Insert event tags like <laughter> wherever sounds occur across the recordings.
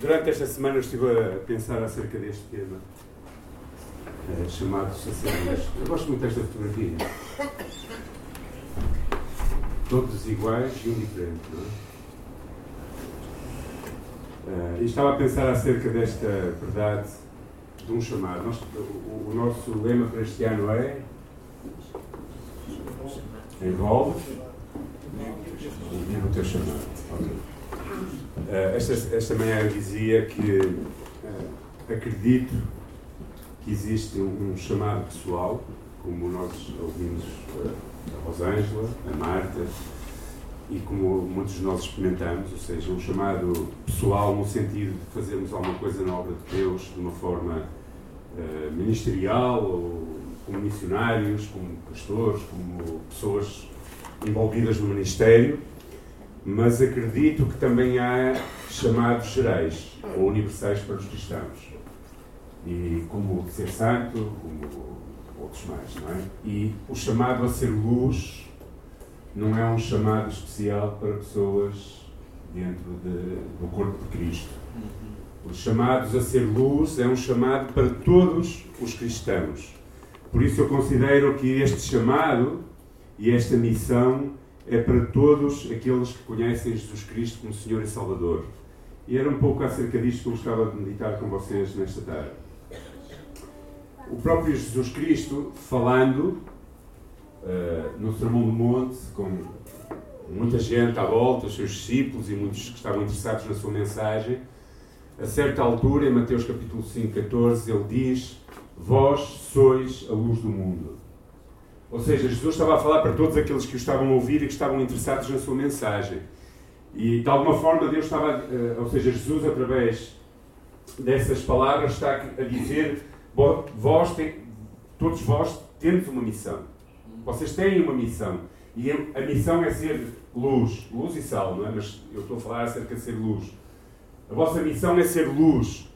Durante esta semana eu estive a pensar acerca deste tema, eh, chamado sacerdotes. Eu gosto muito desta fotografia. Todos iguais e um diferente, não é? Eh, e estava a pensar acerca desta verdade de um chamado. O, o, nosso lema para este ano é envolve e no teu chamado. Okay. Uh, esta, esta manhã dizia que uh, acredito que existe um, chamado pessoal, como nós ouvimos uh, a Rosângela, a Marta, e como muitos de nós experimentamos, ou seja, um chamado pessoal no sentido de fazermos alguma coisa na obra de Deus de uma forma ministerial, ou como missionários, como pastores, como pessoas envolvidas no ministério mas acredito que também há chamados gerais ou universais para os cristãos. E como ser santo, como outros mais, não é? E o chamado a ser luz não é um chamado especial para pessoas dentro de, do corpo de Cristo. Os chamados a ser luz é um chamado para todos os cristãos. Por isso eu considero que este chamado e esta missão é para todos aqueles que conhecem Jesus Cristo como Senhor e Salvador. E era um pouco acerca disto que eu gostava de meditar com vocês nesta tarde. O próprio Jesus Cristo, falando uh, no Sermão do Monte, com muita gente à volta, os seus discípulos e muitos que estavam interessados na sua mensagem, a certa altura, em Mateus capítulo 5, 14, ele diz: Vós sois a luz do mundo. Ou seja, Jesus estava a falar para todos aqueles que o estavam a ouvir e que estavam interessados na sua mensagem. E de alguma forma Deus estava, eh, ou seja, Jesus através dessas palavras está a dizer, vós tem, todos vós temos uma missão. Vocês têm uma missão. E a missão é ser luz, luz e sal, não é? Mas eu estou a falar acerca de ser luz. A vossa missão é ser luz.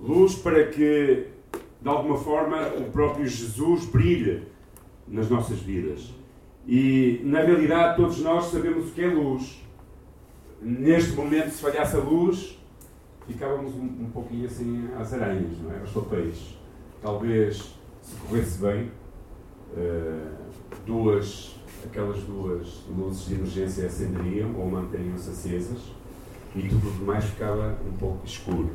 Luz para que, de alguma forma, o próprio Jesus brilhe nas nossas vidas. E, na realidade, todos nós sabemos o que é luz. Neste momento, se falhasse a luz, ficávamos um, um pouquinho assim às aranhas, não é? aos papéis. Talvez, se corresse bem, uh, duas, aquelas duas luzes de emergência acenderiam ou mantariam-se acesas e tudo o demais ficava um pouco escuro.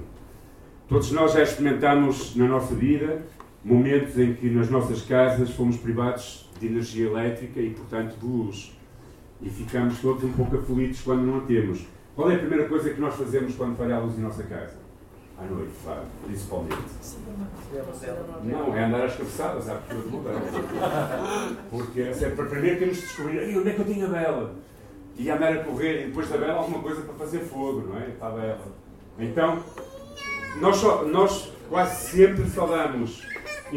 Todos nós já experimentamos na nossa vida momentos em que nas nossas casas fomos privados de energia elétrica e, portanto, de luz. E ficamos todos um pouco aflitos quando não a temos. Qual é a primeira coisa que nós fazemos quando falha a luz em nossa casa? À noite, claro, principalmente. Não, é andar às cabeçadas à pessoa de mudança. Porque é primeiro temos de descobrir onde é que eu tinha a vela. E andar a correr e depois da vela alguma coisa para fazer fogo, não é? Para a vela. Então, nós, só, nós quase sempre só damos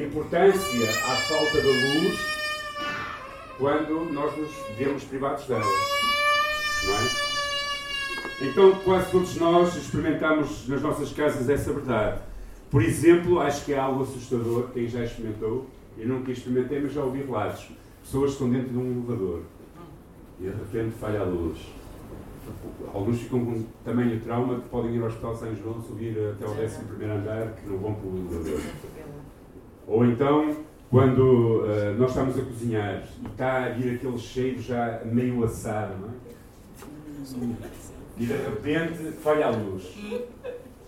importância à falta da luz quando nós nos vemos privados dela. Não é? Então, quase todos nós experimentamos nas nossas casas essa verdade. Por exemplo, acho que é algo assustador, quem já experimentou, eu nunca experimentei, mas já ouvi relatos. Pessoas estão dentro de um elevador e de repente falha a luz. Alguns ficam com tamanho trauma que podem ir ao Hospital São João, subir até ao 11 andar, que não vão para o elevador. Ou então, quando uh, nós estamos a cozinhar e está a vir aquele cheiro já meio assado, não é? E de repente falha a luz.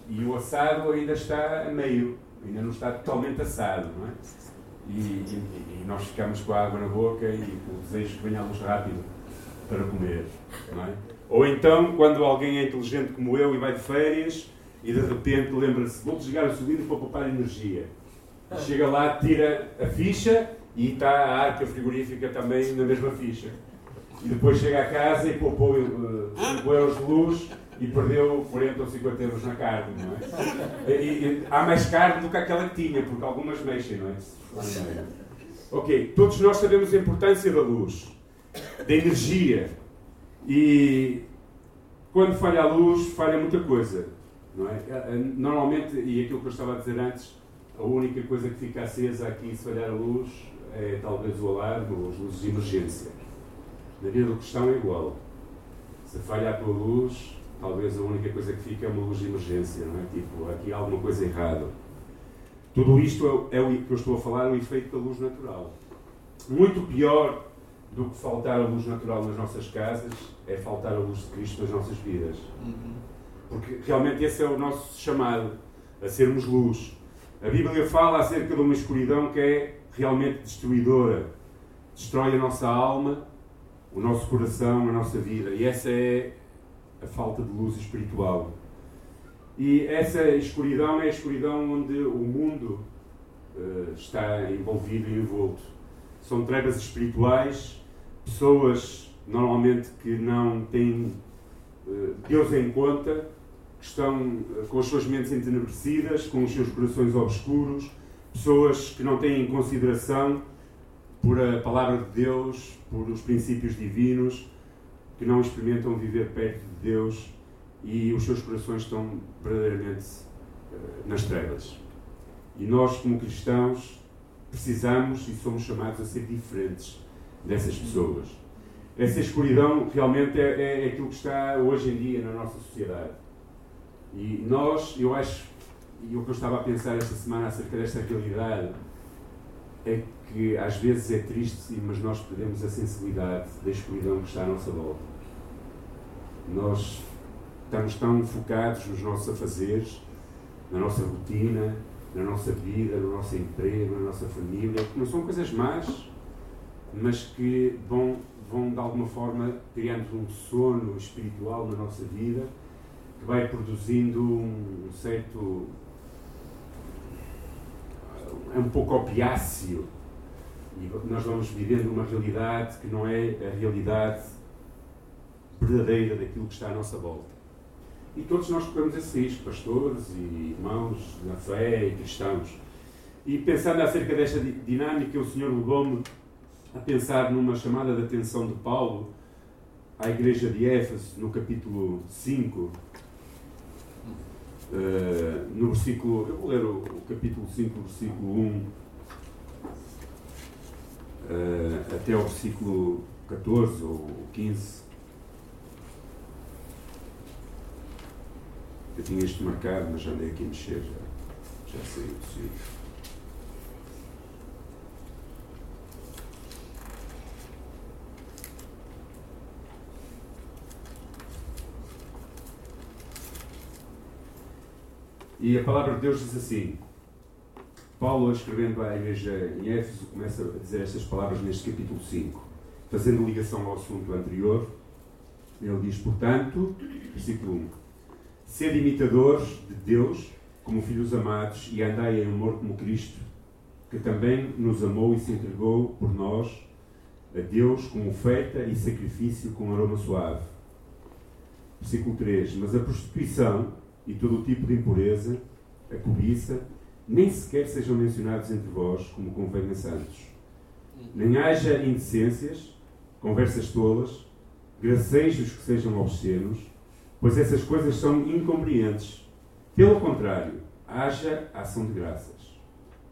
E o assado ainda está a meio, ainda não está totalmente assado, não é? E, e, e nós ficamos com a água na boca e com o desejo que venha a luz rápido para comer, não é? Ou então, quando alguém é inteligente como eu e vai de férias e de repente lembra-se, vou desligar o cilindro para poupar energia Chega lá, tira a ficha e está a arca frigorífica também na mesma ficha. E depois chega a casa e poupou 5 euros de luz e perdeu 40 ou 50 euros na carne, não é? E, e, há mais carne do que aquela que tinha, porque algumas mexem, não é? Ok, todos nós sabemos a importância da luz, da energia. E quando falha a luz, falha muita coisa, não é? Normalmente, e aquilo que eu estava a dizer antes, a única coisa que fica acesa aqui, se falhar a luz, é talvez o alarme ou as luzes de emergência. Na vida do cristão é igual. Se falha a tua luz, talvez a única coisa que fica é uma luz de emergência, não é? Tipo, aqui há alguma coisa errada. Tudo isto é, é o que eu estou a falar, é o efeito da luz natural. Muito pior do que faltar a luz natural nas nossas casas é faltar a luz de Cristo nas nossas vidas. Uhum. Porque realmente esse é o nosso chamado, a sermos luz. A Bíblia fala acerca de uma escuridão que é realmente destruidora. Destrói a nossa alma, o nosso coração, a nossa vida. E essa é a falta de luz espiritual. E essa escuridão é a escuridão onde o mundo uh, está envolvido e envolto. São trevas espirituais, pessoas normalmente que não têm uh, Deus em conta, estão uh, com as suas mentes entenebrecidas, com os seus corações obscuros, pessoas que não têm consideração por a palavra de Deus, por os princípios divinos, que não experimentam viver perto de Deus e os seus corações estão verdadeiramente uh, nas trevas. E nós, como cristãos, precisamos e somos chamados a ser diferentes dessas pessoas. Essa escuridão realmente é, é, é aquilo que está hoje em dia na nossa sociedade. E nós, eu acho, e o que eu estava a pensar esta semana acerca desta realidade, é que às vezes é triste, mas nós perdemos a sensibilidade da escuridão que está à nossa volta. Nós estamos tão focados nos nossos afazeres, na nossa rotina, na nossa vida, no nosso emprego, na nossa família, que não são coisas más, mas que vão, vão de alguma forma criando um sono espiritual na nossa vida, vai produzindo um certo. é um pouco opiáceo e nós vamos vivendo uma realidade que não é a realidade verdadeira daquilo que está à nossa volta. E todos nós corremos esse risco, pastores e irmãos na fé e cristãos. E pensando acerca desta dinâmica, o Senhor levou-me a pensar numa chamada de atenção de Paulo à igreja de Éfeso, no capítulo 5, uh, eh, no versículo, eu vou ler o, o capítulo 5, versículo 1 uh, até ao versículo 14 ou 15. Eu tinha isto marcado, mas já andei aqui a mexer, já, já saiu do sítio. E a palavra de Deus diz assim: Paulo, escrevendo à igreja em Éfeso, começa a dizer estas palavras neste capítulo 5, fazendo ligação ao assunto anterior. Ele diz, portanto, versículo 1: Sede imitadores de Deus como filhos amados e andai em amor como Cristo, que também nos amou e se entregou por nós a Deus como oferta e sacrifício com aroma suave. Versículo 3: Mas a prostituição e todo o tipo de impureza, a cobiça, nem sequer sejam mencionados entre vós como convém a santos. Nem haja indecências, conversas tolas, gracejos que sejam obscenos, pois essas coisas são incompreentes. Pelo contrário, haja ação de graças.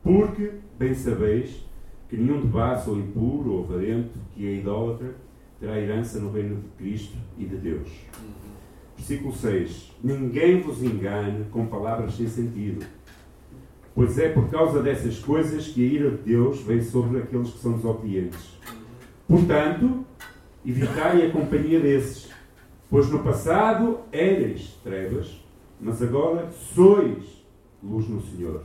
Porque, bem sabeis, que nenhum de baixo ou impuro ou avarento, que é idólatra, terá herança no reino de Cristo e de Deus. Versículo 6. Ninguém vos engane com palavras sem sentido Pois é por causa dessas coisas que a ira de Deus vem sobre aqueles que são desobedientes. Portanto, evitai a companhia desses, pois no passado eres trevas, mas agora sois luz no Senhor.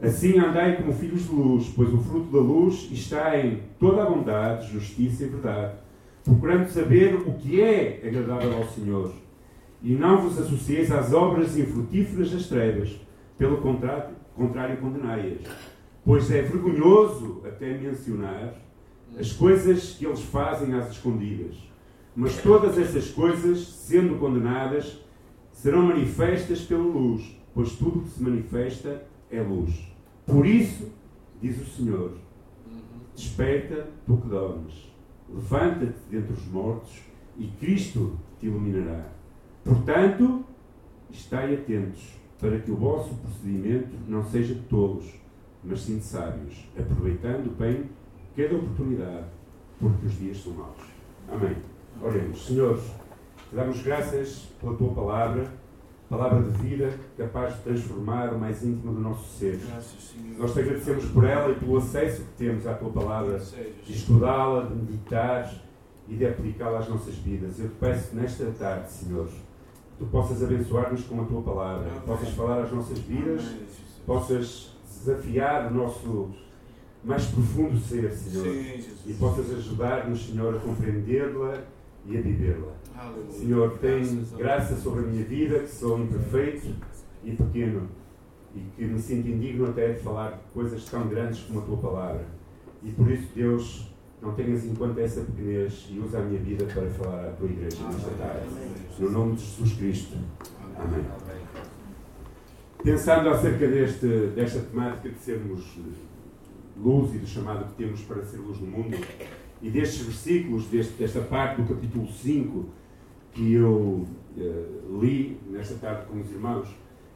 Assim andai como filhos de luz, pois o fruto da luz está em toda a bondade, justiça e verdade, procurando saber o que é agradável ao Senhor. E não vos associeis às obras infrutíferas das trevas. Pelo contrário, contrário, condenai-as. Pois é vergonhoso até mencionar as coisas que eles fazem às escondidas. Mas todas essas coisas, sendo condenadas, serão manifestas pela luz, pois tudo que se manifesta é luz. Por isso, diz o Senhor, desperta tu que dormes, levanta-te dentre os mortos e Cristo te iluminará. Portanto, estai atentos para que o vosso procedimento não seja de tolos, mas sim de sábios, aproveitando bem cada oportunidade, porque os dias são maus. Amém. Oremos. Senhor, Te damos graças pela tua palavra, palavra de vida, capaz de transformar o mais íntimo do nosso ser. Nós te agradecemos por ela e pelo acesso que temos à tua palavra, de estudá-la, de meditar e de aplicá-la às nossas vidas. Eu te peço nesta tarde, Senhor, tu possas abençoar-nos com a tua palavra, possas falar às nossas vidas, possas desafiar o nosso mais profundo ser, Senhor, e possas ajudar-nos, Senhor, a compreendê-la e a vivê-la. Senhor, tem graça sobre a minha vida, que sou imperfeito e pequeno, e que me sinto indigno até de falar de coisas tão grandes como a tua palavra. E por isso, Deus, não tenhas em conta essa pequenez e usa a minha vida para falar à tua igreja nesta tarde. No nome de Jesus Cristo. Amém. Pensando acerca deste, desta temática de sermos luz e do chamado que temos para ser luz no mundo, e destes versículos, deste, desta parte do capítulo 5 que eu uh, li nesta tarde com os irmãos,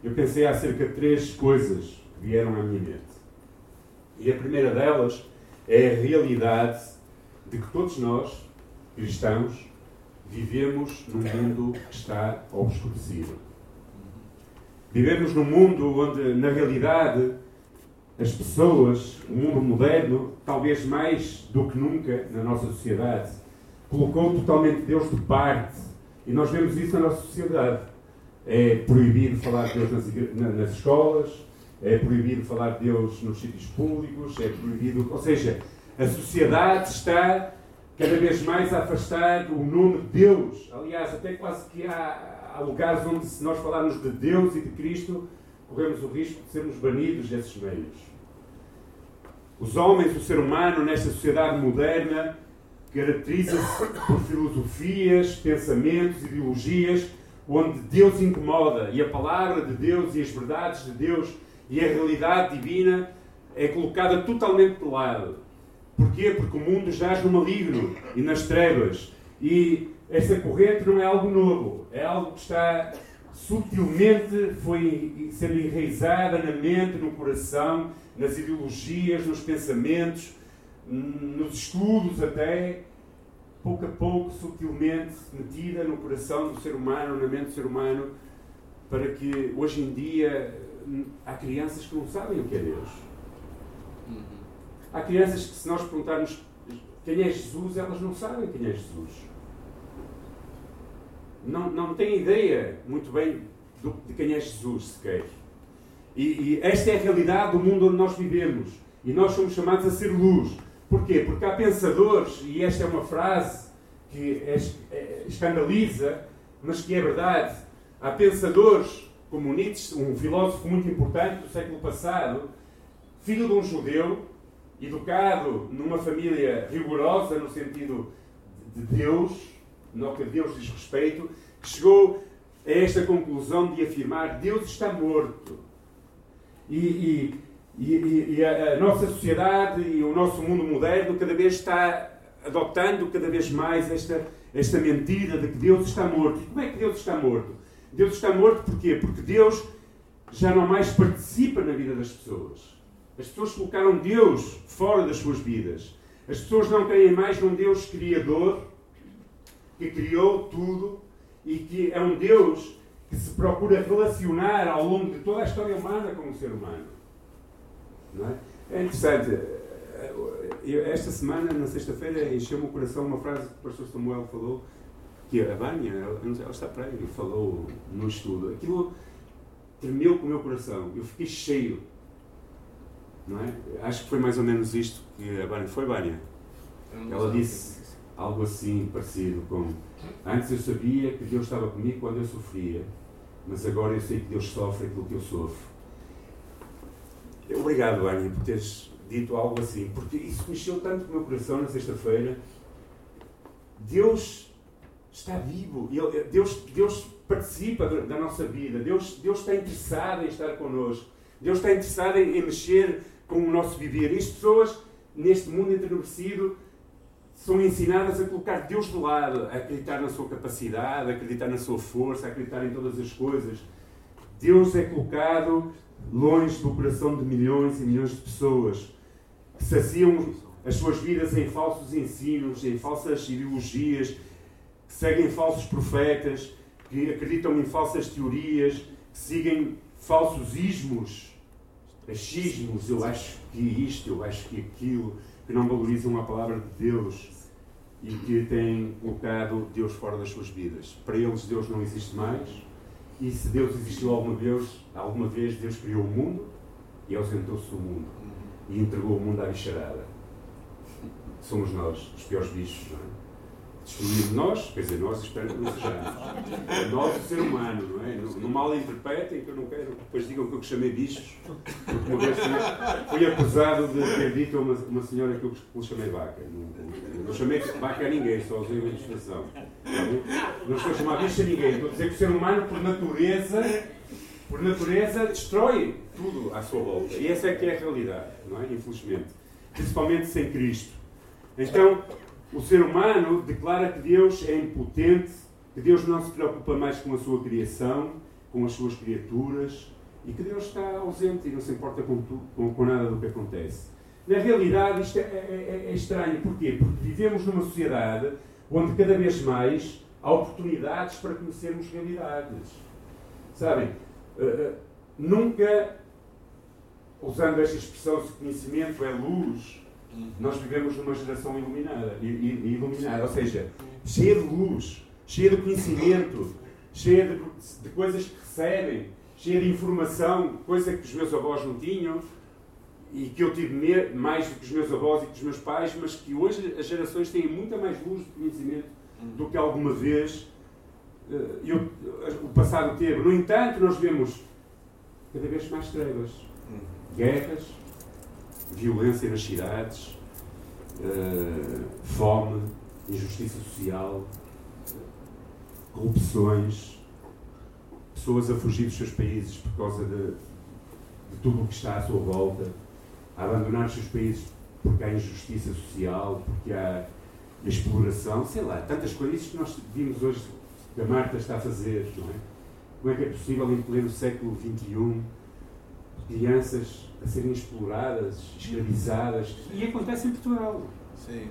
eu pensei acerca de três coisas que vieram à minha mente. E a primeira delas é a realidade de que todos nós, cristãos, vivemos num mundo que está obscurecido. Vivemos num mundo onde, na realidade, as pessoas, o mundo moderno, talvez mais do que nunca na nossa sociedade, colocou totalmente Deus de parte. E nós vemos isso na nossa sociedade. É proibido falar de Deus nas, nas escolas, é proibido falar de Deus nos sítios públicos, é proibido. Ou seja, a sociedade está cada vez mais a afastar o nome de Deus. Aliás, até quase que há, há lugares onde, se nós falarmos de Deus e de Cristo, corremos o risco de sermos banidos desses meios. Os homens, o ser humano, nesta sociedade moderna, caracteriza-se por filosofias, pensamentos, ideologias, onde Deus incomoda e a palavra de Deus e as verdades de Deus e a realidade divina é colocada totalmente de lado. Porquê? Porque o mundo jaz no maligno e nas trevas. E esta corrente não é algo novo, é algo que está subtilmente foi sendo enraizada na mente, no coração, nas ideologias, nos pensamentos, nos estudos até, pouco a pouco, subtilmente metida no coração do ser humano, na mente do ser humano, para que hoje em dia há crianças que não sabem o que é Deus. Uhum. Há crianças que, se nós perguntarmos quem é Jesus, elas não sabem quem é Jesus. Não, não têm ideia muito bem do, de quem é Jesus sequer. E, e esta é a realidade do mundo onde nós vivemos. E nós somos chamados a ser luz. Porquê? Porque há pensadores, e esta é uma frase que é, é, escandaliza, mas que é verdade. Há pensadores como Nietzsche, um filósofo muito importante do século passado, filho de um judeu, educado numa família rigorosa no sentido de Deus, no que Deus diz respeito, que chegou a esta conclusão de afirmar Deus está morto e, e, e, e a, a, nossa sociedade e o nosso mundo moderno cada vez está adotando cada vez mais esta, esta mentira de que Deus está morto. E como é que Deus está morto? Deus está morto porquê? Porque Deus já não mais participa na vida das pessoas. As pessoas colocaram Deus fora das suas vidas. As pessoas não creem mais num Deus criador que criou tudo e que é um Deus que se procura relacionar ao longo de toda a história humana com o ser humano. É? é interessante. Esta semana, na sexta-feira, encheu-me o coração uma frase que o pastor Samuel falou, que a Vânia, ela, ela está para aí, falou no estudo. Aquilo tremeu com o meu coração. Eu fiquei cheio. Não é? Acho que foi mais ou menos isto que a Vânia foi, Vânia. Ela disse algo assim parecido com antes eu sabia que Deus estava comigo quando eu sofria mas agora eu sei que Deus sofre aquilo que eu sofro. Obrigado, Ania, por teres dito algo assim, porque isso mexeu tanto com o meu coração na sexta-feira. Deus está vivo, Deus, Deus participa da nossa vida, Deus, Deus está interessado em estar connosco, Deus está interessado em, em mexer com o nosso viver. E as pessoas, neste mundo entenebrecido, são ensinadas a colocar Deus de lado, a acreditar na sua capacidade, a acreditar na sua força, a acreditar em todas as coisas. Deus é colocado longe do coração de milhões e milhões de pessoas que saciam as suas vidas em falsos ensinos, em falsas ideologias, que seguem falsos profetas, que acreditam em falsas teorias, que seguem falsos ismos, achismos, eu acho que isto, eu acho que aquilo, que não valorizam a palavra de Deus e que têm colocado Deus fora das suas vidas. Para eles Deus não existe mais e se Deus existiu alguma vez, alguma vez Deus criou o mundo e ausentou-se do mundo e entregou o mundo à bicharada. Somos nós, os piores bichos, não é? Destruímos nós, quer dizer, nós espero que não sejamos. Nós, o ser humano, não é? Não mal interpretem, que eu não quero, depois digam que eu chamei bichos, porque uma vez fui, acusado de ter dito a uma, uma senhora que eu lhe chamei vaca. Não, não chamei vaca a ninguém, só usei uma ilustração. Não estou a chamar bicho a ninguém, estou a dizer que o ser humano, por natureza, por natureza, destrói tudo à sua volta. E essa é que é a realidade, não é? Infelizmente. Principalmente sem Cristo. Então, o ser humano declara que Deus é impotente, que Deus não se preocupa mais com a sua criação, com as suas criaturas, e que Deus está ausente e não se importa com, tu, com, com nada do que acontece. Na realidade, isto é, é, é, é estranho. Porquê? Porque vivemos numa sociedade onde cada vez mais há oportunidades para conhecermos realidades. Sabem? Uh, nunca, usando esta expressão, se conhecimento é luz, nós vivemos numa geração iluminada, iluminada, ou seja, cheia de luz, cheia de conhecimento, cheia de, de coisas que recebem, cheia de informação, coisa que os meus avós não tinham e que eu tive mais do que os meus avós e que os meus pais, mas que hoje as gerações têm muita mais luz de conhecimento do que alguma vez eh, eu, o passado teve. No entanto, nós vemos cada vez mais trevas, guerras, violência nas cidades, uh, fome, injustiça social, corrupções, pessoas a fugir dos seus países por causa de, de tudo o que está à sua volta, a abandonar os seus países porque há injustiça social, porque há exploração, sei lá, tantas coisas que nós vimos hoje que a Marta está a fazer, não é? Como é que é possível em pleno século XXI crianças a serem exploradas, escravizadas. E acontece em Portugal. Sim.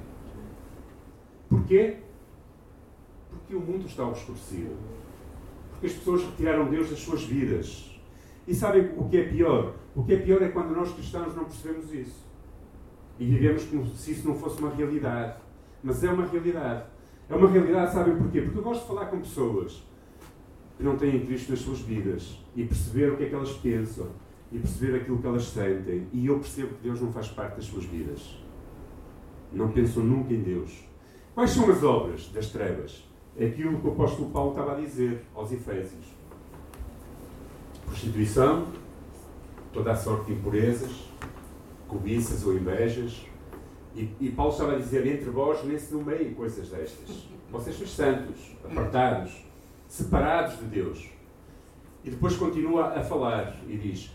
Porquê? Porque o mundo está obscurecido. Porque as pessoas retiraram Deus das suas vidas. E sabem o que é pior? O que é pior é quando nós cristãos não percebemos isso. E vivemos como se isso não fosse uma realidade. Mas é uma realidade. É uma realidade, sabem porquê? Porque eu gosto de falar com pessoas que não têm Cristo nas suas vidas e perceber o que é que elas pensam e perceber aquilo que elas sentem. E eu percebo que Deus não faz parte das suas vidas. Não pensam nunca em Deus. Quais são as obras das trevas? É aquilo que o apóstolo Paulo estava a dizer aos Efésios: prostituição, toda a sorte de impurezas, cobiças ou invejas. E, e Paulo estava a dizer: entre vós nem se nomeiem coisas destas. Vocês são santos, apartados, separados de Deus. E depois continua a falar e diz: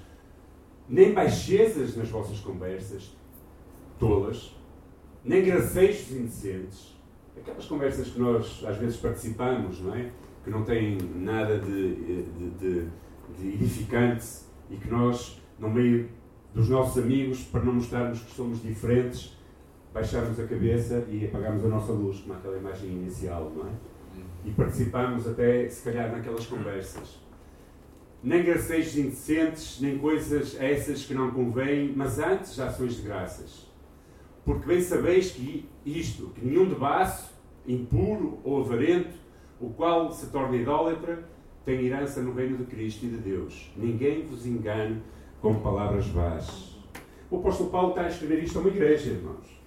nem baixezas nas vossas conversas, tolas, nem gracejos indecentes, aquelas conversas que nós às vezes participamos, não é? Que não têm nada de, de, de, de edificante e que nós, no meio dos nossos amigos, para não mostrarmos que somos diferentes, baixarmos a cabeça e apagarmos a nossa luz, como aquela imagem inicial, não é? E participamos até, se calhar, naquelas conversas nem gracejos indecentes, nem coisas essas que não convêm, mas antes ações de graças. Porque bem sabeis que isto, que nenhum debaço, impuro ou avarento, o qual se torna idólatra, tem herança no reino de Cristo e de Deus. Ninguém vos engane com palavras vãs. O apóstolo Paulo está a escrever isto a uma igreja, irmãos.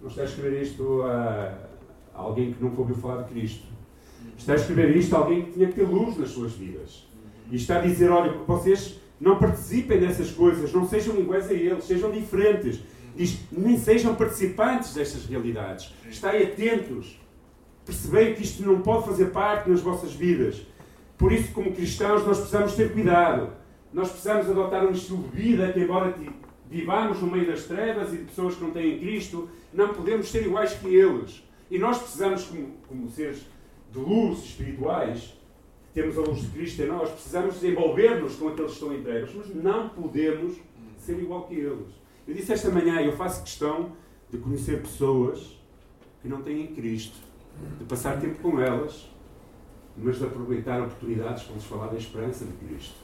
Não está a escrever isto a alguém que nunca ouviu falar de Cristo. Está a escrever isto a alguém que tinha que ter luz nas suas vidas e está a dizer: olha, vocês não participem dessas coisas, não sejam iguais a eles, sejam diferentes. Diz: nem sejam participantes destas realidades. Estai atentos. Percebei que isto não pode fazer parte nas vossas vidas. Por isso, como cristãos, nós precisamos ter cuidado. Nós precisamos adotar um estilo de vida que, embora vivamos no meio das trevas e de pessoas que não têm Cristo, não podemos ser iguais que eles. E nós precisamos, como, como seres de luz espirituais, temos a luz de Cristo em nós, precisamos desenvolver-nos com aqueles que estão trevas, mas não podemos ser igual que eles. Eu disse esta manhã, eu faço questão de conhecer pessoas que não têm Cristo de passar tempo com elas, mas de aproveitar oportunidades para lhes falar da esperança de Cristo.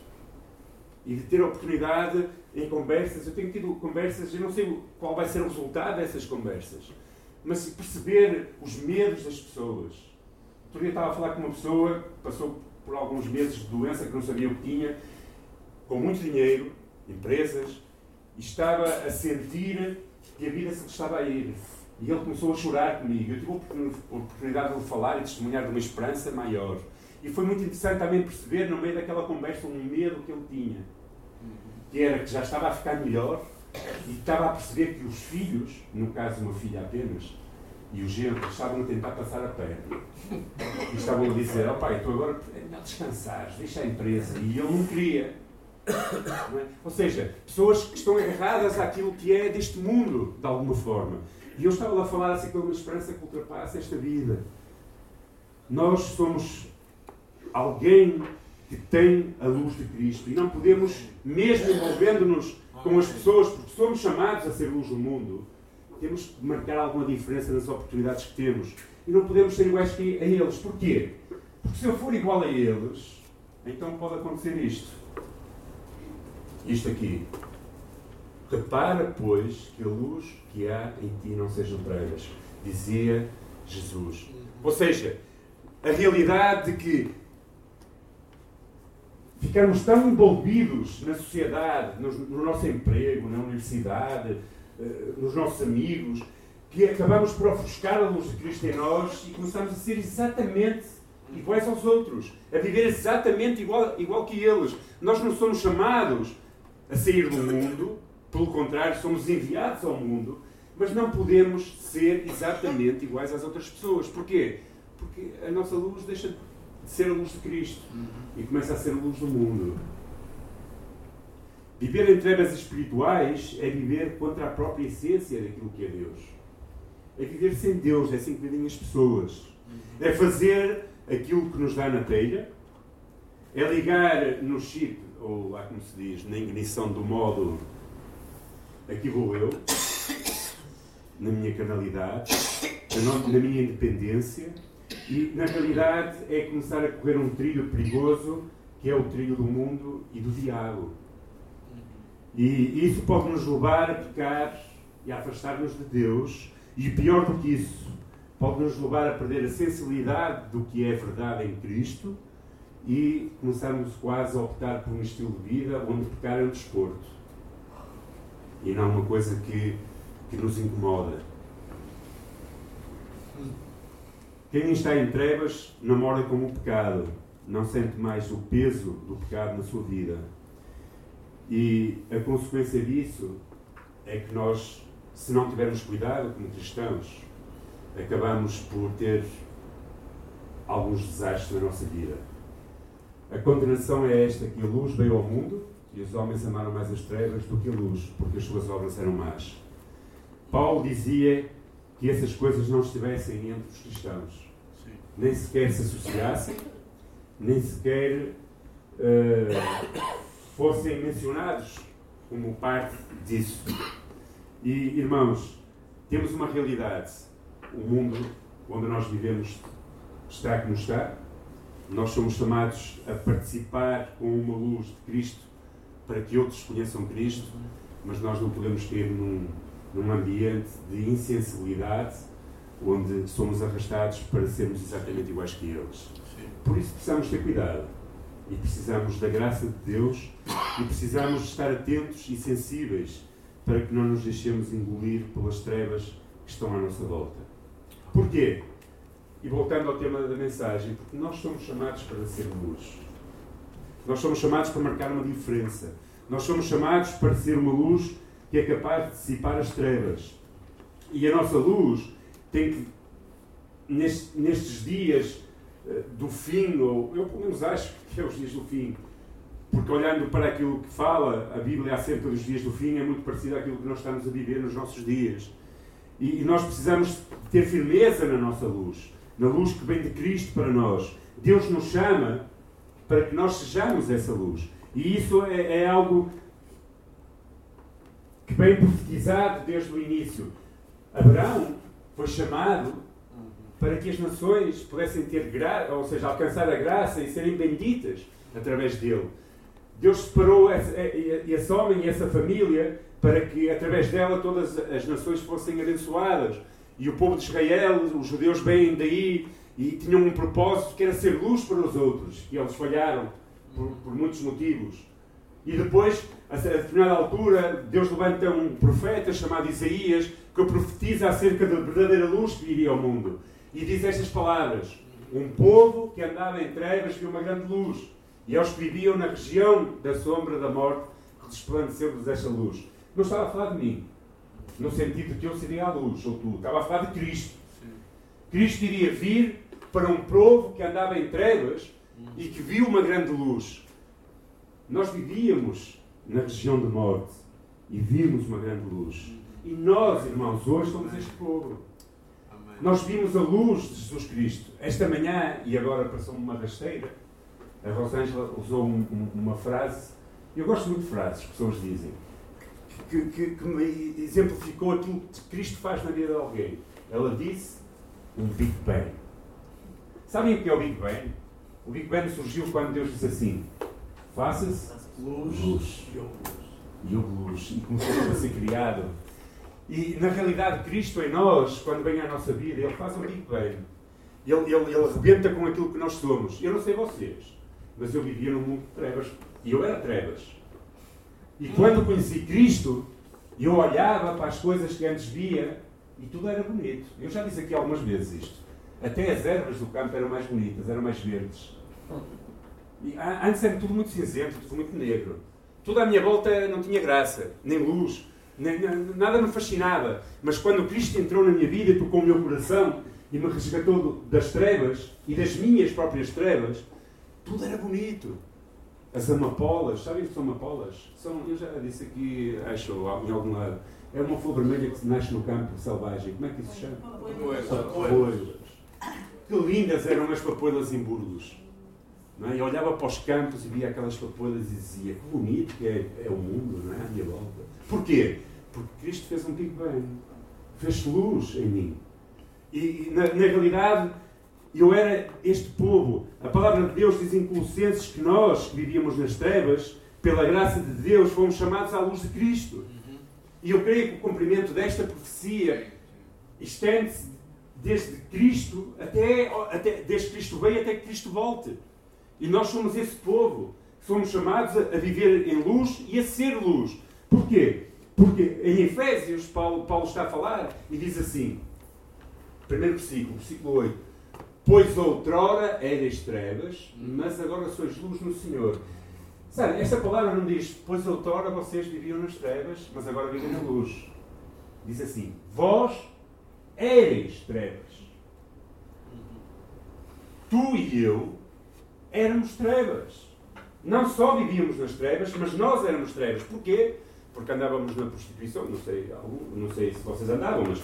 E de ter oportunidade em conversas. Eu tenho tido conversas, eu não sei qual vai ser o resultado dessas conversas, mas perceber os medos das pessoas. Outro dia estava a falar com uma pessoa que passou por alguns meses de doença que não sabia o que tinha, com muito dinheiro, empresas, e estava a sentir que a vida se lhe estava a ir. E ele começou a chorar comigo. Eu tive a oportunidade de falar e testemunhar de uma esperança maior. E foi muito interessante também perceber, no meio daquela conversa, um medo que ele tinha. Que era que já estava a ficar melhor e estava a perceber que os filhos, no caso uma filha apenas, e os genros estavam a tentar passar a perna. E estavam a dizer, ó pai, tu agora é descansar, deixa a empresa. E ele não queria. Não é? Ou seja, pessoas que estão agarradas àquilo que é deste mundo, de alguma forma. E eu estava lá a falar assim com uma esperança que ultrapassa esta vida. Nós somos alguém que tem a luz de Cristo e não podemos, mesmo envolvendo-nos com as pessoas, porque somos chamados a ser luz do mundo, temos que marcar alguma diferença nas oportunidades que temos. E não podemos ser iguais a eles. Porquê? Porque se eu for igual a eles, então pode acontecer isto. Isto aqui. Repara, pois, que a luz que há em ti não sejam trevas, dizia Jesus. Ou seja, a realidade de que ficarmos tão envolvidos na sociedade, no, no nosso emprego, na universidade, nos nossos amigos, que acabamos por ofuscar a luz de Cristo em nós e começamos a ser exatamente iguais aos outros, a viver exatamente igual, igual que eles. Nós não somos chamados a sair do mundo, pelo contrário, somos enviados ao mundo, mas não podemos ser exatamente iguais às outras pessoas. Porquê? Porque a nossa luz deixa de ser a luz de Cristo e começa a ser a luz do mundo. Viver em trevas espirituais é viver contra a própria essência daquilo que é Deus. É viver sem Deus, é assim que vivem as pessoas. É fazer aquilo que nos dá na telha, é ligar no chip ou lá como se diz, na ignição do modo aqui vou eu, na minha canalidade, na minha independência, e na realidade é começar a correr um trilho perigoso que é o trilho do mundo e do diabo. E isso pode nos levar a pecar e a afastar-nos de Deus, e pior do que isso, pode nos levar a perder a sensibilidade do que é verdade em Cristo e começamos quase a optar por um estilo de vida onde pecar é um desporto e não uma coisa que, que nos incomoda. Quem está em trevas namora com o pecado, não sente mais o peso do pecado na sua vida. E a consequência disso é que nós, se não tivermos cuidado como cristãos, acabamos por ter alguns desastres na nossa vida. A condenação é esta: que a luz veio ao mundo e os homens amaram mais as trevas do que a luz, porque as suas obras eram más. Paulo dizia que essas coisas não estivessem entre os cristãos, Sim. nem sequer se associassem, nem sequer uh, fossem mencionados como parte disso. E, irmãos, temos uma realidade. O mundo onde nós vivemos está como está, nós somos chamados a participar com uma luz de Cristo para que outros conheçam Cristo, mas nós não podemos cair num, num ambiente de insensibilidade onde somos arrastados para sermos exatamente iguais que eles. Por isso precisamos ter cuidado e precisamos da graça de Deus e precisamos estar atentos e sensíveis para que não nos deixemos engolir pelas trevas que estão à nossa volta. Porquê? E voltando ao tema da mensagem, porque nós somos chamados para ser luz. Nós somos chamados para marcar uma diferença. Nós somos chamados para ser uma luz que é capaz de dissipar as trevas. E a nossa luz tem que, nestes dias do fim, ou eu pelo menos acho que é os dias do fim, porque olhando para aquilo que fala a Bíblia acerca dos dias do fim, é muito parecido àquilo que nós estamos a viver nos nossos dias. E, nós precisamos ter firmeza na nossa luz na luz que vem de Cristo para nós. Deus nos chama para que nós sejamos essa luz. E isso é, é algo que vem profetizado desde o início. Abraão foi chamado para que as nações pudessem ter graça, ou seja, alcançar a graça e serem benditas através dele. Deus separou esse homem e essa família para que através dela todas as nações fossem abençoadas. E o povo de Israel, os judeus vêm daí e tinham um propósito que era ser luz para os outros. E eles falharam por, por muitos motivos. E depois, a determinada altura, Deus levanta um profeta chamado Isaías que profetiza acerca da verdadeira luz que viria ao mundo. E diz estas palavras: Um povo que andava em trevas viu uma grande luz. E aos que viviam na região da sombra da morte, resplandeceu-lhes esta luz. Não estava a falar de mim, no sentido de que eu seria a luz, ou tu. Estava a falar de Cristo. Cristo iria vir para um povo que andava em trevas e que viu uma grande luz. Nós vivíamos na região da morte e vimos uma grande luz. E nós, irmãos, hoje somos este povo. Nós vimos a luz de Jesus Cristo. Esta manhã, e agora passou-me uma rasteira, a Rosângela usou um, um, uma frase, eu gosto muito de frases que pessoas dizem, que, que, que me exemplificou aquilo que Cristo faz na vida de alguém. Ela disse um Big Bang. Sabem o que é o Big Bang? O Big Bang surgiu quando Deus disse assim: faça-se luz, luz. E houve luz. E começou a ser criado. E na realidade, Cristo em nós, quando vem à nossa vida, Ele faz um Bang. Ele, ele, ele arrebenta com aquilo que nós somos. Eu não sei vocês, mas eu vivia num mundo de trevas. E eu era trevas. E quando conheci Cristo, eu olhava para as coisas que antes via e tudo era bonito. Eu já disse aqui algumas vezes isto. Até as ervas do campo eram mais bonitas, eram mais verdes. E antes era tudo muito cinzento, tudo muito negro. Tudo à minha volta não tinha graça, nem luz, nada me fascinava. Mas quando Cristo entrou na minha vida e tocou o meu coração e me resgatou das trevas e das minhas próprias trevas, tudo era bonito. As amapolas, sabem o que são amapolas? São, eu já disse aqui, acho, em algum lado. É uma flor vermelha que nasce no campo selvagem. Como é que isso se chama? Papoilas. Que lindas eram as papoilas em Burgos. Não é? E olhava para os campos e via aquelas papoilas e dizia que bonito que é, é o mundo, não é? À minha volta. Porquê? Porque Cristo fez um Big Bang. Fez luz em mim. E, e na, na realidade, eu era este povo. A palavra de Deus diz em Colossenses que nós, que vivíamos nas trevas, pela graça de Deus, fomos chamados à luz de Cristo. E eu creio que o cumprimento desta profecia estende-se desde Cristo até, até desde Cristo veio até que Cristo volte. E nós somos esse povo. Somos chamados a, viver em luz e a ser luz. Porquê? Porque em Efésios, Paulo, Paulo está a falar e diz assim, primeiro versículo, versículo 8: Pois outrora eres trevas, mas agora sois luz no Senhor. Sabe, esta palavra não diz, pois outrora vocês viviam nas trevas, mas agora vivem na luz. Diz assim, vós eres trevas. Tu e eu éramos trevas. Não só vivíamos nas trevas, mas nós éramos trevas. Porquê? Porque andávamos na prostituição, não sei, não sei se vocês andavam, mas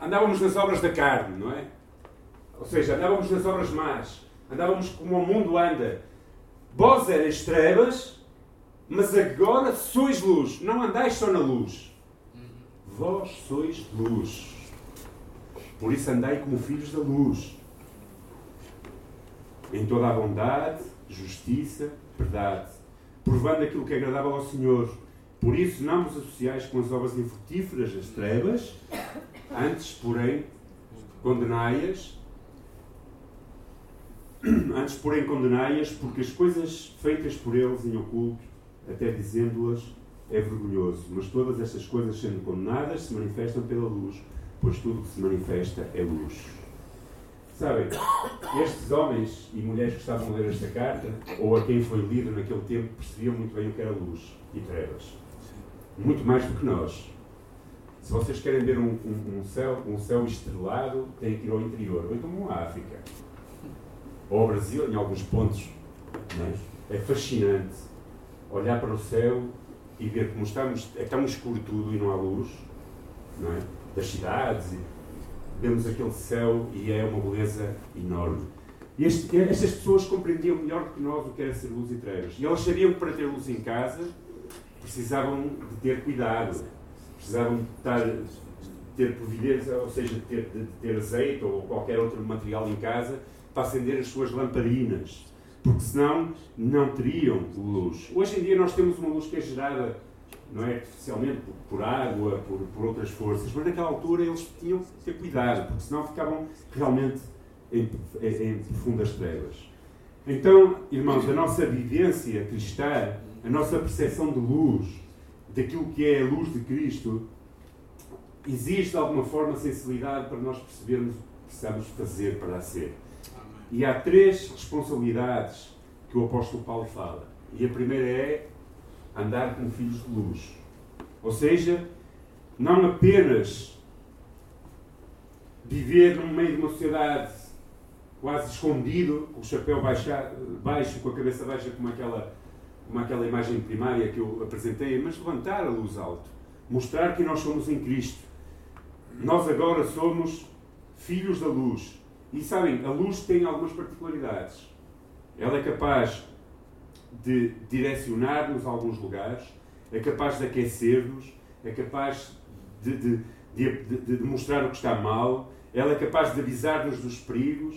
andávamos nas obras da carne, não é? Ou seja, andávamos nas obras más. Andávamos como o mundo anda. Vós eres trevas, mas agora sois luz. Não andais só na luz. Vós sois luz. Por isso andai como filhos da luz. Em toda a bondade, justiça, verdade. Provando aquilo que é agradável ao Senhor. Por isso não vos associais com as obras infrutíferas das trevas, antes, porém, condenai-as Antes, porém, condenai-as, porque as coisas feitas por eles em oculto, até dizendo-as, é vergonhoso. Mas todas estas coisas, sendo condenadas, se manifestam pela luz, pois tudo que se manifesta é luz. Sabem, estes homens e mulheres que estavam a ler esta carta, ou a quem foi lido naquele tempo, percebiam muito bem o que era luz e trevas. Muito mais do que nós. Se vocês querem ver um, um, um céu, um céu estrelado, têm que ir ao interior, ou então à África ou ao Brasil, em alguns pontos. É? é? fascinante olhar para o céu e ver como estamos, é tão escuro tudo e não há luz, não é? das cidades. E vemos aquele céu e é uma beleza enorme. Este, estas pessoas compreendiam melhor do que nós o que era ser luz e trevas. E elas sabiam que para ter luz em casa precisavam de ter cuidado, precisavam de estar ter providência, ou seja, de ter, de ter azeite ou qualquer outro material em casa para acender as suas lamparinas, porque senão não teriam luz. Hoje em dia nós temos uma luz que é gerada não é artificialmente por, por água, por, por, outras forças, mas naquela altura eles tinham que ter cuidado, porque senão ficavam realmente em, em, profundas trevas. Então, irmãos, a nossa vivência cristã, a nossa percepção de luz, daquilo que é a luz de Cristo, existe de alguma forma sensibilidade para nós percebermos o que precisamos fazer para ser. E há três responsabilidades que o apóstolo Paulo fala. E a primeira é andar como filhos de luz. Ou seja, não apenas viver no meio de uma sociedade quase escondido, com o chapéu baixar, baixo, com a cabeça baixa, como aquela, como aquela imagem primária que eu apresentei, mas levantar a luz alto. Mostrar que nós somos em Cristo. Nós agora somos filhos da luz. E sabem, a luz tem algumas particularidades. Ela é capaz de direcionar-nos a alguns lugares, é capaz de aquecer-nos, é capaz de, de, de, de, mostrar o que está mal, ela é capaz de avisar-nos dos perigos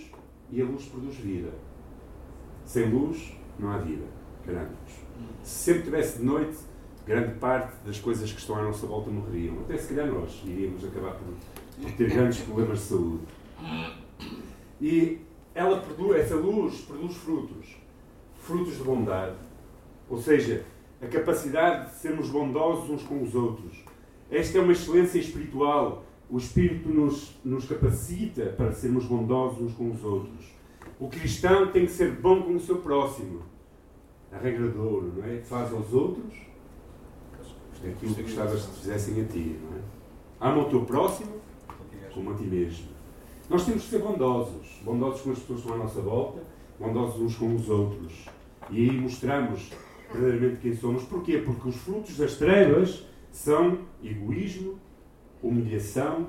e a luz produz vida. Sem luz não há vida. Garanto-vos. Se sempre tivesse de noite, grande parte das coisas que estão à nossa volta morreriam. Até se calhar nós iríamos acabar por ter grandes problemas de saúde. E ela produz, essa luz produz frutos frutos de bondade, ou seja, a capacidade de sermos bondosos uns com os outros. Esta é uma excelência espiritual. O Espírito nos, nos capacita para sermos bondosos uns com os outros. O cristão tem que ser bom com o seu próximo. A regra de ouro, não é? Faz aos outros aquilo que gostavas que fizessem a ti, não é? Ama o teu próximo como a ti mesmo. Nós temos que ser bondosos. Bondosos com as pessoas que estão à nossa volta, bondosos uns com os outros. E aí mostramos verdadeiramente quem somos. Porquê? Porque os frutos das trevas são egoísmo, humilhação,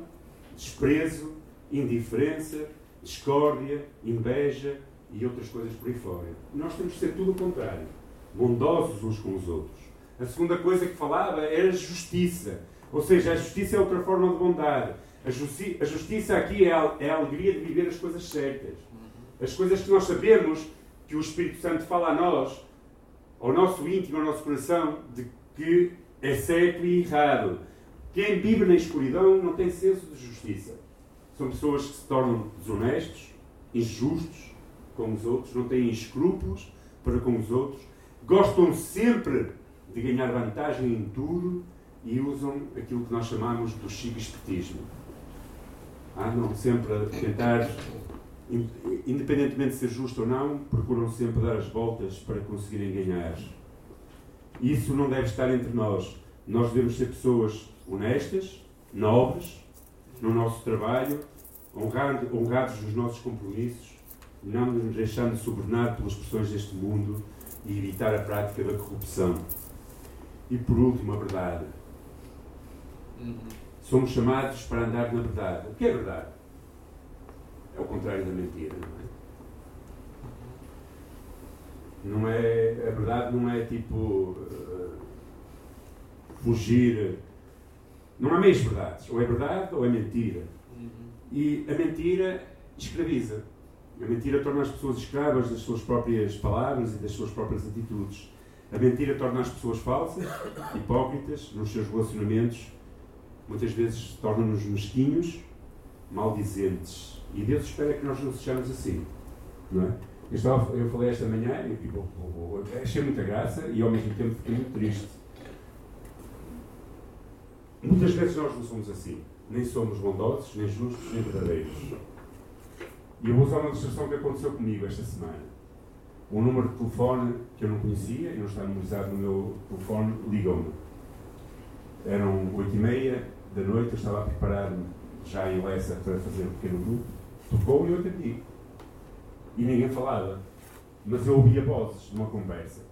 desprezo, indiferença, discórdia, inveja e outras coisas por aí fora. Nós temos que ser tudo o contrário. Bondosos uns com os outros. A segunda coisa que falava era justiça. Ou seja, a justiça é outra forma de bondade. A, justi a justiça aqui é a, é a alegria de viver as coisas certas. As coisas que nós sabemos que o Espírito Santo fala a nós, ao nosso íntimo, ao nosso coração, de que é certo e errado. Quem vive na escuridão não tem senso de justiça. São pessoas que se tornam desonestos, injustos com os outros, não têm escrúpulos para com os outros, gostam sempre de ganhar vantagem em tudo e usam aquilo que nós chamamos do chico espertismo. Andam sempre a tentar independentemente de ser justo ou não, procuram sempre dar as voltas para conseguirem ganhar. Isso não deve estar entre nós. Nós devemos ser pessoas honestas, nobres, no nosso trabalho, honrado, honrados nos nossos compromissos, não nos deixando subornar pelas pressões deste mundo e evitar a prática da corrupção. E por último, a verdade. Uhum. Somos chamados para andar na verdade. O que é verdade? É o contrário da mentira, não é? Não é a verdade não é tipo uh, fugir. Não há meias verdades. Ou é verdade ou é mentira. Uhum. E a mentira escraviza. A mentira torna as pessoas escravas das suas próprias palavras e das suas próprias atitudes. A mentira torna as pessoas falsas, hipócritas nos seus relacionamentos. Muitas vezes torna-nos mesquinhos, maldizentes, e Deus espera que nós não sejamos assim. Não é? Eu, estava, eu falei esta manhã e tipo, achei muita graça e ao mesmo tempo fiquei muito triste. Muitas vezes nós não somos assim. Nem somos bondosos, nem justos, nem verdadeiros. E eu vou usar uma ilustração que aconteceu comigo esta semana. Um número de telefone que eu não conhecia, e não está memorizado no meu telefone, ligou-me. Eram oito e meia da noite, eu estava a preparar-me já em Lessa para fazer um pequeno grupo Tocou e eu atendi. E ninguém falava. Mas eu ouvia vozes numa conversa.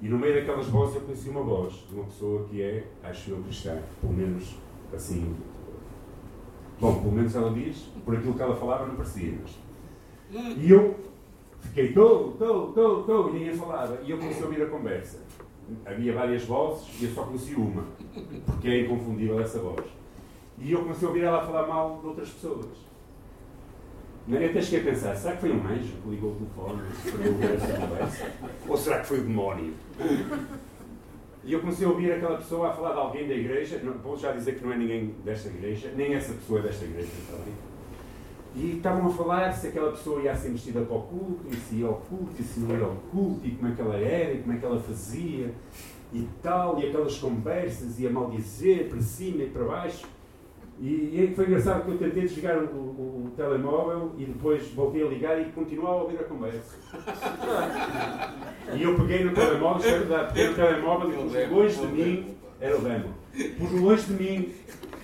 E no meio daquelas vozes eu conheci uma voz de uma pessoa que é, acho eu, cristã. Pelo menos assim. Bom, pelo menos ela diz, por aquilo que ela falava não parecia. Mas... E eu fiquei, estou, estou, estou, estou, e ninguém falava. E eu comecei a ouvir a conversa. Havia várias vozes e eu só conheci uma, porque é inconfundível essa voz. E eu comecei a ouvir ela falar mal de outras pessoas. Eu até cheguei a pensar, será que foi um anjo que ligou o telefone para ouvir essa conversa? Ou será que foi o demónio? E eu comecei a ouvir aquela pessoa a falar de alguém da igreja, não, vou já dizer que não é ninguém desta igreja, nem essa pessoa é desta igreja também. E estavam a falar se aquela pessoa ia ser vestida para o culto, e se ia ao culto, e se não ia ao culto, e como é que ela era, e como é que ela fazia, e tal, e aquelas conversas, e a maldizer para cima e para baixo. E, e foi engraçado que eu tentei desligar o, o, o, telemóvel e depois voltei a ligar e continuava a ouvir a conversa. e eu peguei no telemóvel, é verdade, peguei no telemóvel e longe de mim, era o demo, pus longe de mim,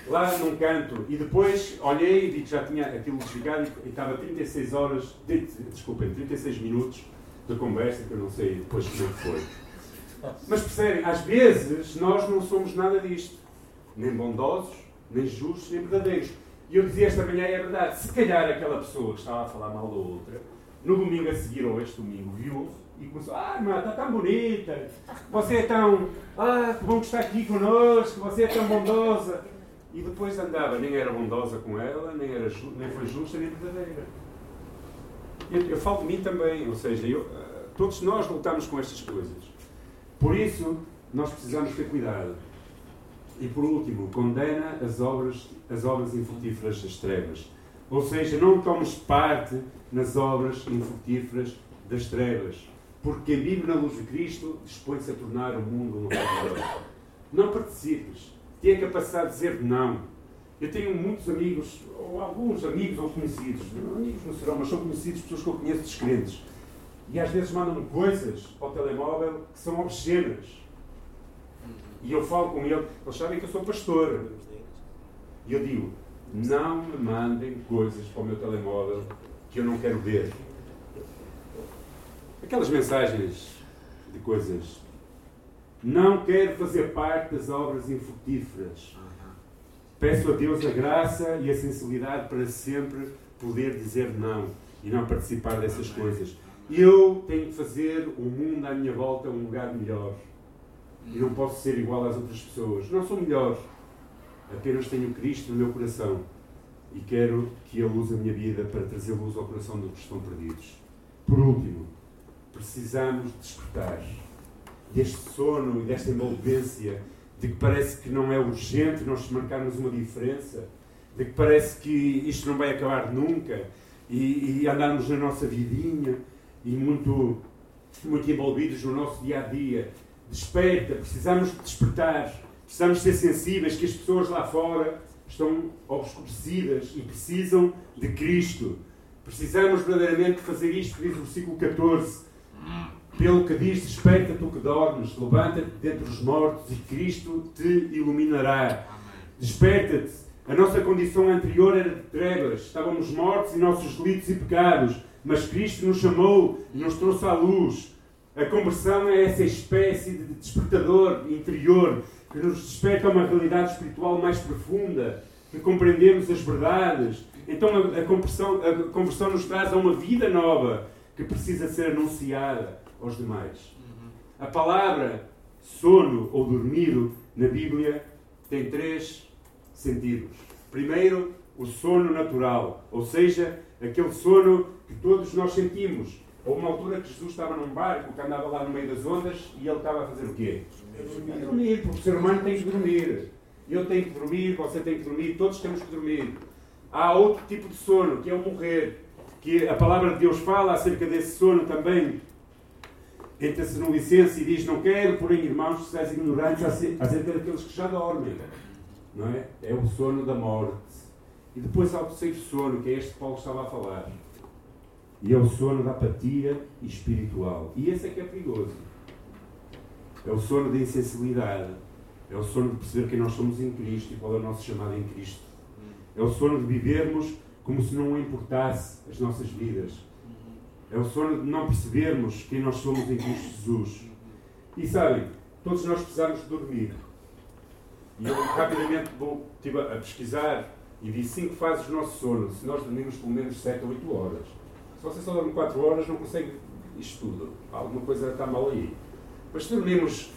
lá num canto, e depois olhei e já tinha aquilo desligado e, estava 36 horas, desculpem, 36 minutos de conversa, que eu não sei depois como é que foi. Mas percebem, às vezes nós não somos nada disto, nem bondosos, nem justos, nem verdadeiros. E eu dizia esta manhã, é verdade, se calhar aquela pessoa que estava a falar mal da outra, no domingo a seguir, ou este domingo, viu e começou, ah, irmã, está tão bonita, você é tão, ah, que bom que está aqui connosco, você é tão bondosa. E depois andava, nem era bondosa com ela, nem, era nem foi justa, nem verdadeira. Eu, eu falo de mim também, ou seja, eu, eh, todos nós lutamos com estas coisas. Por isso, nós precisamos ter cuidado. E por último, condena as obras, as obras infrutíferas das trevas. Ou seja, não tomes parte nas obras infrutíferas das trevas. Porque quem vive na luz de Cristo dispõe-se a tornar o mundo um lugar. Não participes. Tenha a capacidade de dizer não. Eu tenho muitos amigos, ou alguns amigos ou conhecidos, amigos não serão, mas são conhecidos, pessoas que eu conheço descrentes. E às vezes mandam-me coisas ao telemóvel que são obscenas e eu falo com ele, eles sabem que eu sou pastor. E eu digo: não me mandem coisas para o meu telemóvel que eu não quero ver. Aquelas mensagens de coisas. Não quero fazer parte das obras infrutíferas. Peço a Deus a graça e a sensibilidade para sempre poder dizer não e não participar dessas coisas. Eu tenho que fazer o mundo à minha volta um lugar melhor e não posso ser igual às outras pessoas. Não sou melhor, apenas tenho Cristo no meu coração e quero que Ele use a minha vida para trazer luz ao coração dos que estão perdidos. Por último, precisamos despertar deste sono e desta envolvência de que parece que não é urgente nós marcarmos uma diferença, de que parece que isto não vai acabar nunca e, e andarmos na nossa vidinha e muito, muito envolvidos no nosso dia a dia desperta, precisamos despertar, precisamos ser sensíveis que as pessoas lá fora estão obscurecidas e precisam de Cristo. Precisamos verdadeiramente fazer isto diz o versículo 14. Pelo que diz, desperta tu que dormes, levanta-te dentre os mortos e Cristo te iluminará. Desperta-te. A nossa condição anterior era de trevas, estávamos mortos em nossos delitos e pecados, mas Cristo nos chamou e nos trouxe à luz. A conversão é essa espécie de despertador interior que nos desperta a uma realidade espiritual mais profunda, que compreendemos as verdades. Então a, a, conversão, a conversão nos traz a uma vida nova que precisa ser anunciada aos demais. A palavra sono ou dormido na Bíblia tem três sentidos. Primeiro, o sono natural, ou seja, aquele sono que todos nós sentimos Houve uma altura que Jesus estava num barco que andava lá no meio das ondas e ele estava a fazer o quê? A dormir, porque o ser humano tem que dormir. Eu tenho que dormir, você tem que dormir, todos temos que dormir. Há outro tipo de sono, que é o morrer. Que a palavra de Deus fala acerca desse sono também. Entra-se no licença e diz: Não quero, porém, irmãos, que sejais ignorantes acerca daqueles que já dormem. Não é? É o sono da morte. E depois há o terceiro sono, que é este que Paulo estava a falar e é o sono da apatia espiritual. E esse é que é perigoso. É o sono da insensibilidade. É o sono de perceber quem nós somos em Cristo e qual é o nosso chamado em Cristo. É o sono de vivermos como se não importasse as nossas vidas. É o sono de não percebermos quem nós somos em Cristo Jesus. E sabem, todos nós precisamos dormir. E eu rapidamente vou, estive a pesquisar e vi cinco fases do nosso sono. Se nós dormimos pelo menos 7 ou 8 horas. Você só dorme 4 horas, não consegue isto tudo. Alguma coisa está mal aí. Mas se dormimos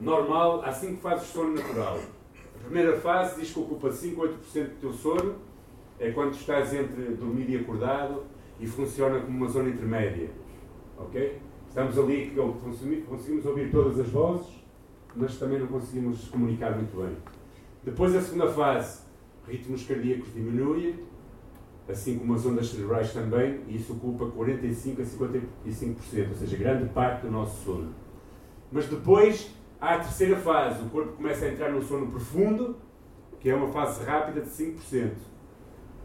normal, há 5 fases de sono natural. A primeira fase diz que ocupa 5 a 8% do teu sono, é quando estás entre dormir e acordado e funciona como uma zona intermédia. Ok? Estamos ali que conseguimos ouvir todas as vozes, mas também não conseguimos comunicar muito bem. Depois a segunda fase, ritmos cardíacos diminuem, assim como as ondas cerebrais também, e isso ocupa 45 a 55%, ou seja, grande parte do nosso sono. Mas depois há a terceira fase, o corpo começa a entrar no sono profundo, que é uma fase rápida de 5%.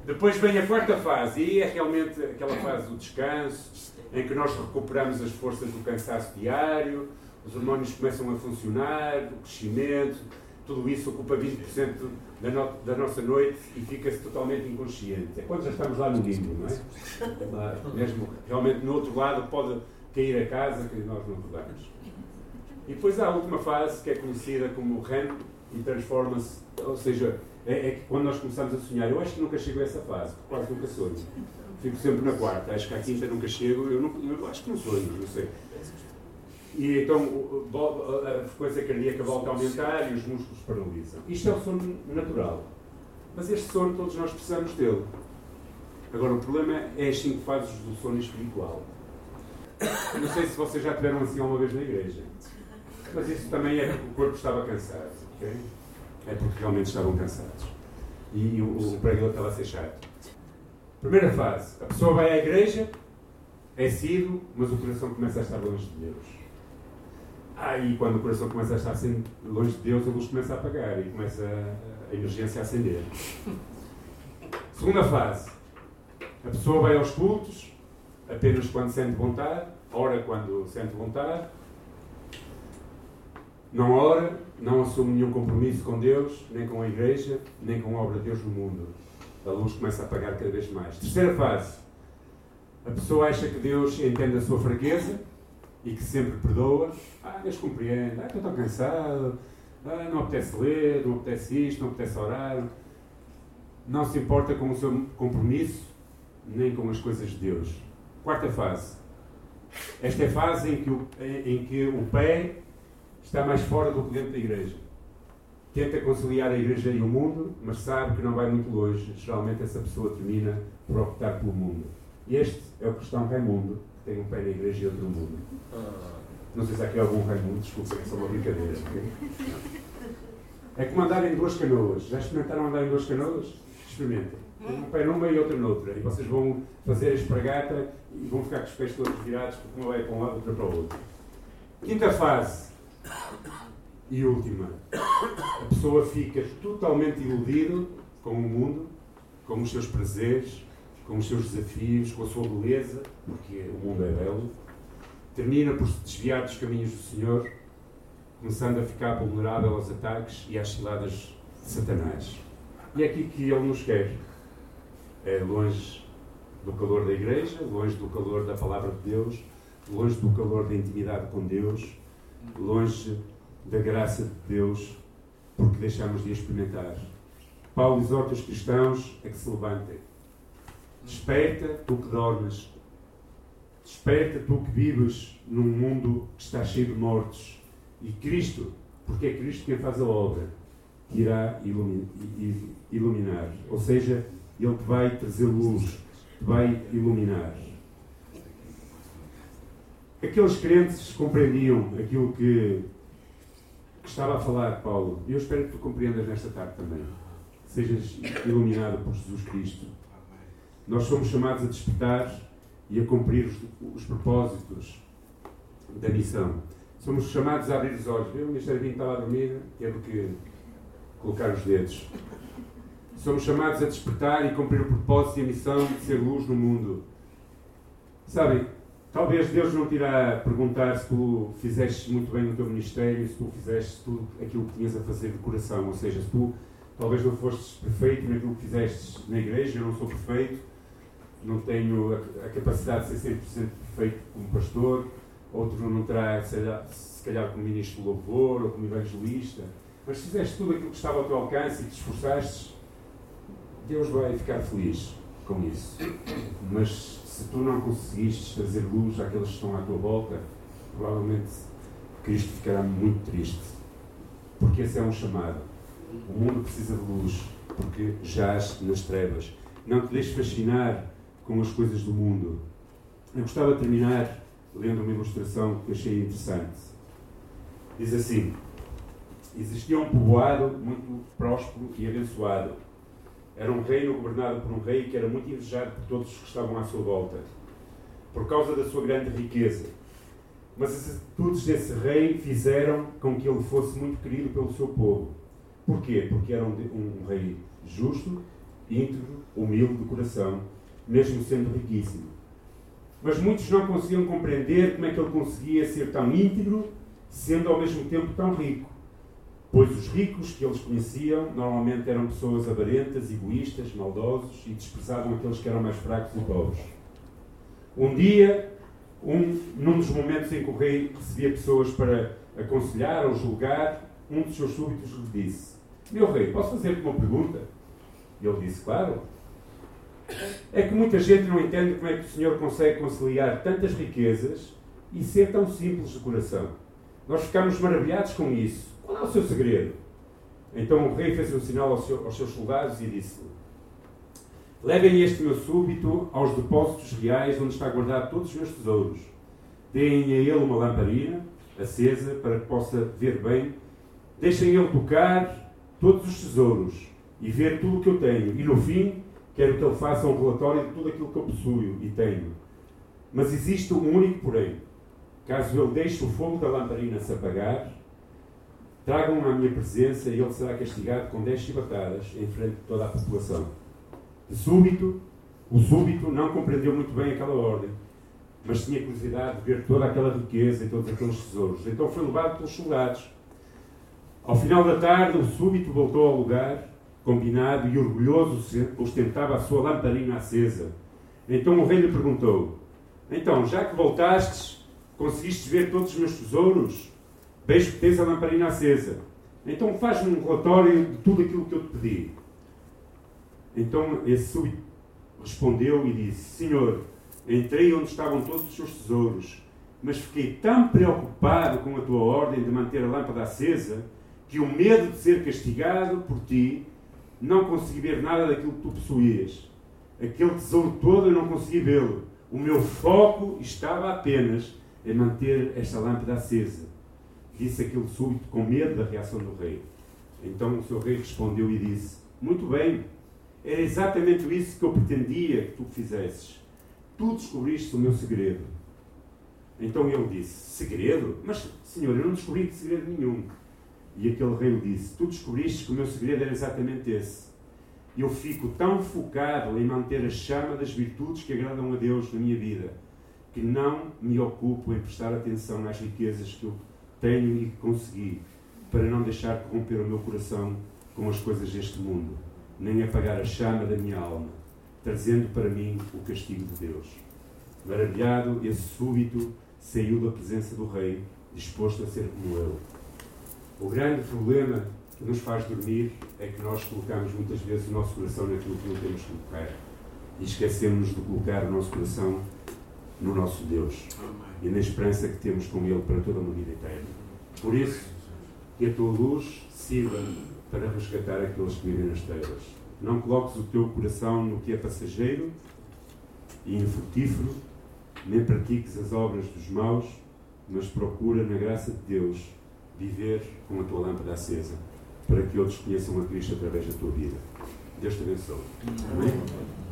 Depois vem a quarta fase, e é realmente aquela fase do descanso, em que nós recuperamos as forças do cansaço diário, os hormônios começam a funcionar, o crescimento, tudo isso ocupa 20% da, no, da nossa noite e fica-se totalmente inconsciente. É quando já estamos lá no limbo, não é? <laughs> Mesmo realmente no outro lado pode cair a casa que nós não rodamos. E depois há a última fase que é conhecida como REM e transforma-se, ou seja, é, é, quando nós começamos a sonhar. Eu acho que nunca chego a essa fase, quase nunca sonho. Fico sempre na quarta, acho que à quinta nunca chego, eu, não, eu acho que não sonho, não sei. E então a frequência cardíaca volta a aumentar e os músculos paralisam. Isto é o sono natural. Mas este sono todos nós precisamos dele. Agora o problema é as cinco fases do sono espiritual. Não sei se vocês já tiveram assim alguma vez na igreja. Mas isso também é porque o corpo estava cansado. Okay? É porque realmente estavam cansados. E o, o pregador estava a ser chato. Primeira fase. A pessoa vai à igreja, é sido, mas o coração começa a estar longe de Deus. Aí, quando o coração começa a estar assim, longe de Deus, a luz começa a apagar e começa a, a emergência a acender. <laughs> Segunda fase. A pessoa vai aos cultos apenas quando sente vontade, ora quando sente vontade, não ora, não assume nenhum compromisso com Deus, nem com a igreja, nem com a obra de Deus no mundo. A luz começa a apagar cada vez mais. Terceira fase. A pessoa acha que Deus entende a sua fraqueza e que sempre perdoa. Ah, Deus compreende. Ah, estou tão cansado. Ah, não apetece ler, não apetece isto, não apetece orar. Não se importa com o seu compromisso, nem com as coisas de Deus. Quarta fase. Esta é a fase em que o, em que o pé está mais fora do que dentro da igreja. Tenta conciliar a igreja e o mundo, mas sabe que não vai muito longe. Geralmente essa pessoa termina por optar pelo mundo. Este é o cristão Raimundo, tem um pé na igreja e outro no mundo. Não sei se há aqui algum Raimundo, desculpem, é só uma brincadeira. É como andar em duas canoas. Já experimentaram andar em duas canoas? Experimentem. Um pé numa e outro noutra. E vocês vão fazer a espragata e vão ficar com os pés todos virados, porque uma vai para um lado e outra para o outro. Quinta fase. E última. A pessoa fica totalmente iludida com o mundo, com os seus prazeres, com os seus desafios, com a sua beleza, porque o mundo é belo, termina por se desviar dos caminhos do Senhor, começando a ficar vulnerável aos ataques e às ciladas de Satanás. E é aqui que Ele nos quer. É longe do calor da igreja, longe do calor da palavra de Deus, longe do calor da intimidade com Deus, longe da graça de Deus, porque deixamos de experimentar. Paulo exorta os cristãos a que se levantem Desperta, tu que dormes. Desperta, tu que vives num mundo que está cheio de mortos. E Cristo, porque é Cristo quem faz a obra, que irá iluminar. Ou seja, Ele te vai trazer luz, te vai iluminar. Aqueles crentes compreendiam aquilo que, que estava a falar Paulo. E eu espero que tu compreendas nesta tarde também. Sejas iluminado por Jesus Cristo. Nós somos chamados a despertar e a cumprir os, os propósitos da missão. Somos chamados a abrir os olhos. O Ministério Vinho estava a dormir, teve que colocar os dedos. Somos chamados a despertar e cumprir o propósito e a missão de ser luz no mundo. Sabem, talvez Deus não te irá perguntar se tu fizeste muito bem no teu ministério, se tu fizeste tudo aquilo que tinhas a fazer de coração, ou seja, se tu talvez não fostes perfeito naquilo que fizeste na igreja, eu não sou perfeito, não tenho a, capacidade de ser 100% perfeito como pastor, outro não terá, se calhar, como ministro de louvor ou como evangelista. Mas se fizeste tudo aquilo que estava ao teu alcance e te esforçaste, Deus vai ficar feliz com isso. Mas se tu não conseguiste trazer luz àqueles que estão à tua volta, provavelmente Cristo ficará muito triste. Porque esse é um chamado. O mundo precisa de luz, porque jaz nas trevas. Não te deixes fascinar com as coisas do mundo. Eu gostava de terminar lendo uma ilustração que achei interessante. Diz assim: Existia um povoado muito próspero e abençoado. Era um reino governado por um rei que era muito invejado por todos os que estavam à sua volta, por causa da sua grande riqueza. Mas as atitudes desse rei fizeram com que ele fosse muito querido pelo seu povo. Porquê? Porque era um, um rei justo, íntegro, humilde de coração, mesmo sendo riquíssimo. Mas muitos não conseguiam compreender como é que ele conseguia ser tão íntegro, sendo ao mesmo tempo tão rico. Pois os ricos que eles conheciam normalmente eram pessoas avarentas, egoístas, maldosos e desprezavam aqueles que eram mais fracos e pobres. Um dia, um, num dos momentos em que o rei recebia pessoas para aconselhar ou julgar, um dos seus súbitos lhe disse: Meu rei, posso fazer-te uma pergunta? E ele disse: Claro. É que muita gente não entende como é que o Senhor consegue conciliar tantas riquezas e ser tão simples de coração. Nós ficamos maravilhados com isso. Qual é o seu segredo? Então o rei fez um sinal aos, seus soldados e disse: Levem este meu súbito aos depósitos reais onde está guardado todos os meus tesouros. Deem a ele uma lamparina acesa para que possa ver bem. Deixem ele tocar todos os tesouros e ver tudo o que eu tenho. E no fim, quero que ele faça um relatório de tudo aquilo que eu possuo e tenho. Mas existe um único porém. Caso ele deixe o fogo da lamparina se apagar, tragam-no à minha presença e ele será castigado com dez chibatadas em frente de toda a população. De súbito, o súbito não compreendeu muito bem aquela ordem, mas tinha curiosidade de ver toda aquela riqueza e todos aqueles tesouros. Então foi levado pelos soldados. Ao final da tarde, o súbito voltou ao lugar combinado e orgulhoso ostentava a sua lamparina acesa. Então o rei lhe perguntou: Então, já que voltastes, conseguiste ver todos os meus tesouros? Vejo que tens a lamparina acesa. Então faz-me um relatório de tudo aquilo que eu te pedi. Então esse súbito respondeu e disse: Senhor, entrei onde estavam todos os seus tesouros, mas fiquei tão preocupado com a tua ordem de manter a lâmpada acesa que o medo de ser castigado por ti não consegui ver nada daquilo que tu possuías. Aquele tesouro todo eu não consegui vê-lo. O meu foco estava apenas em manter esta lâmpada acesa. Disse aquele súbito com medo da reação do rei. Então o seu rei respondeu e disse: Muito bem, era exatamente isso que eu pretendia que tu fizesses. Tu descobriste o meu segredo. Então ele disse: Segredo? Mas, senhor, eu não descobri segredo nenhum. E aquele rei lhe disse: Tu descobriste que o meu segredo era exatamente esse. Eu fico tão focado em manter a chama das virtudes que agradam a Deus na minha vida, que não me ocupo em prestar atenção às riquezas que eu tenho e que consegui, para não deixar corromper o meu coração com as coisas deste mundo, nem apagar a chama da minha alma, trazendo para mim o castigo de Deus. Maravilhado, esse súbito saiu da presença do rei, disposto a ser como eu. O grande problema que nos faz dormir é que nós colocamos muitas vezes o nosso coração naquilo que não temos que colocar e esquecemos de colocar o nosso coração no nosso Deus e na esperança que temos com Ele para toda a vida eterna. Por isso, que a tua luz sirva para resgatar aqueles que vivem nas trevas. Não coloques o teu coração no que é passageiro e infrutífero, nem pratiques as obras dos maus, mas procura, na graça de Deus, viver com a tua lâmpada acesa, para que outros conheçam a Cristo através da tua vida. Deus te abençoe. Amém?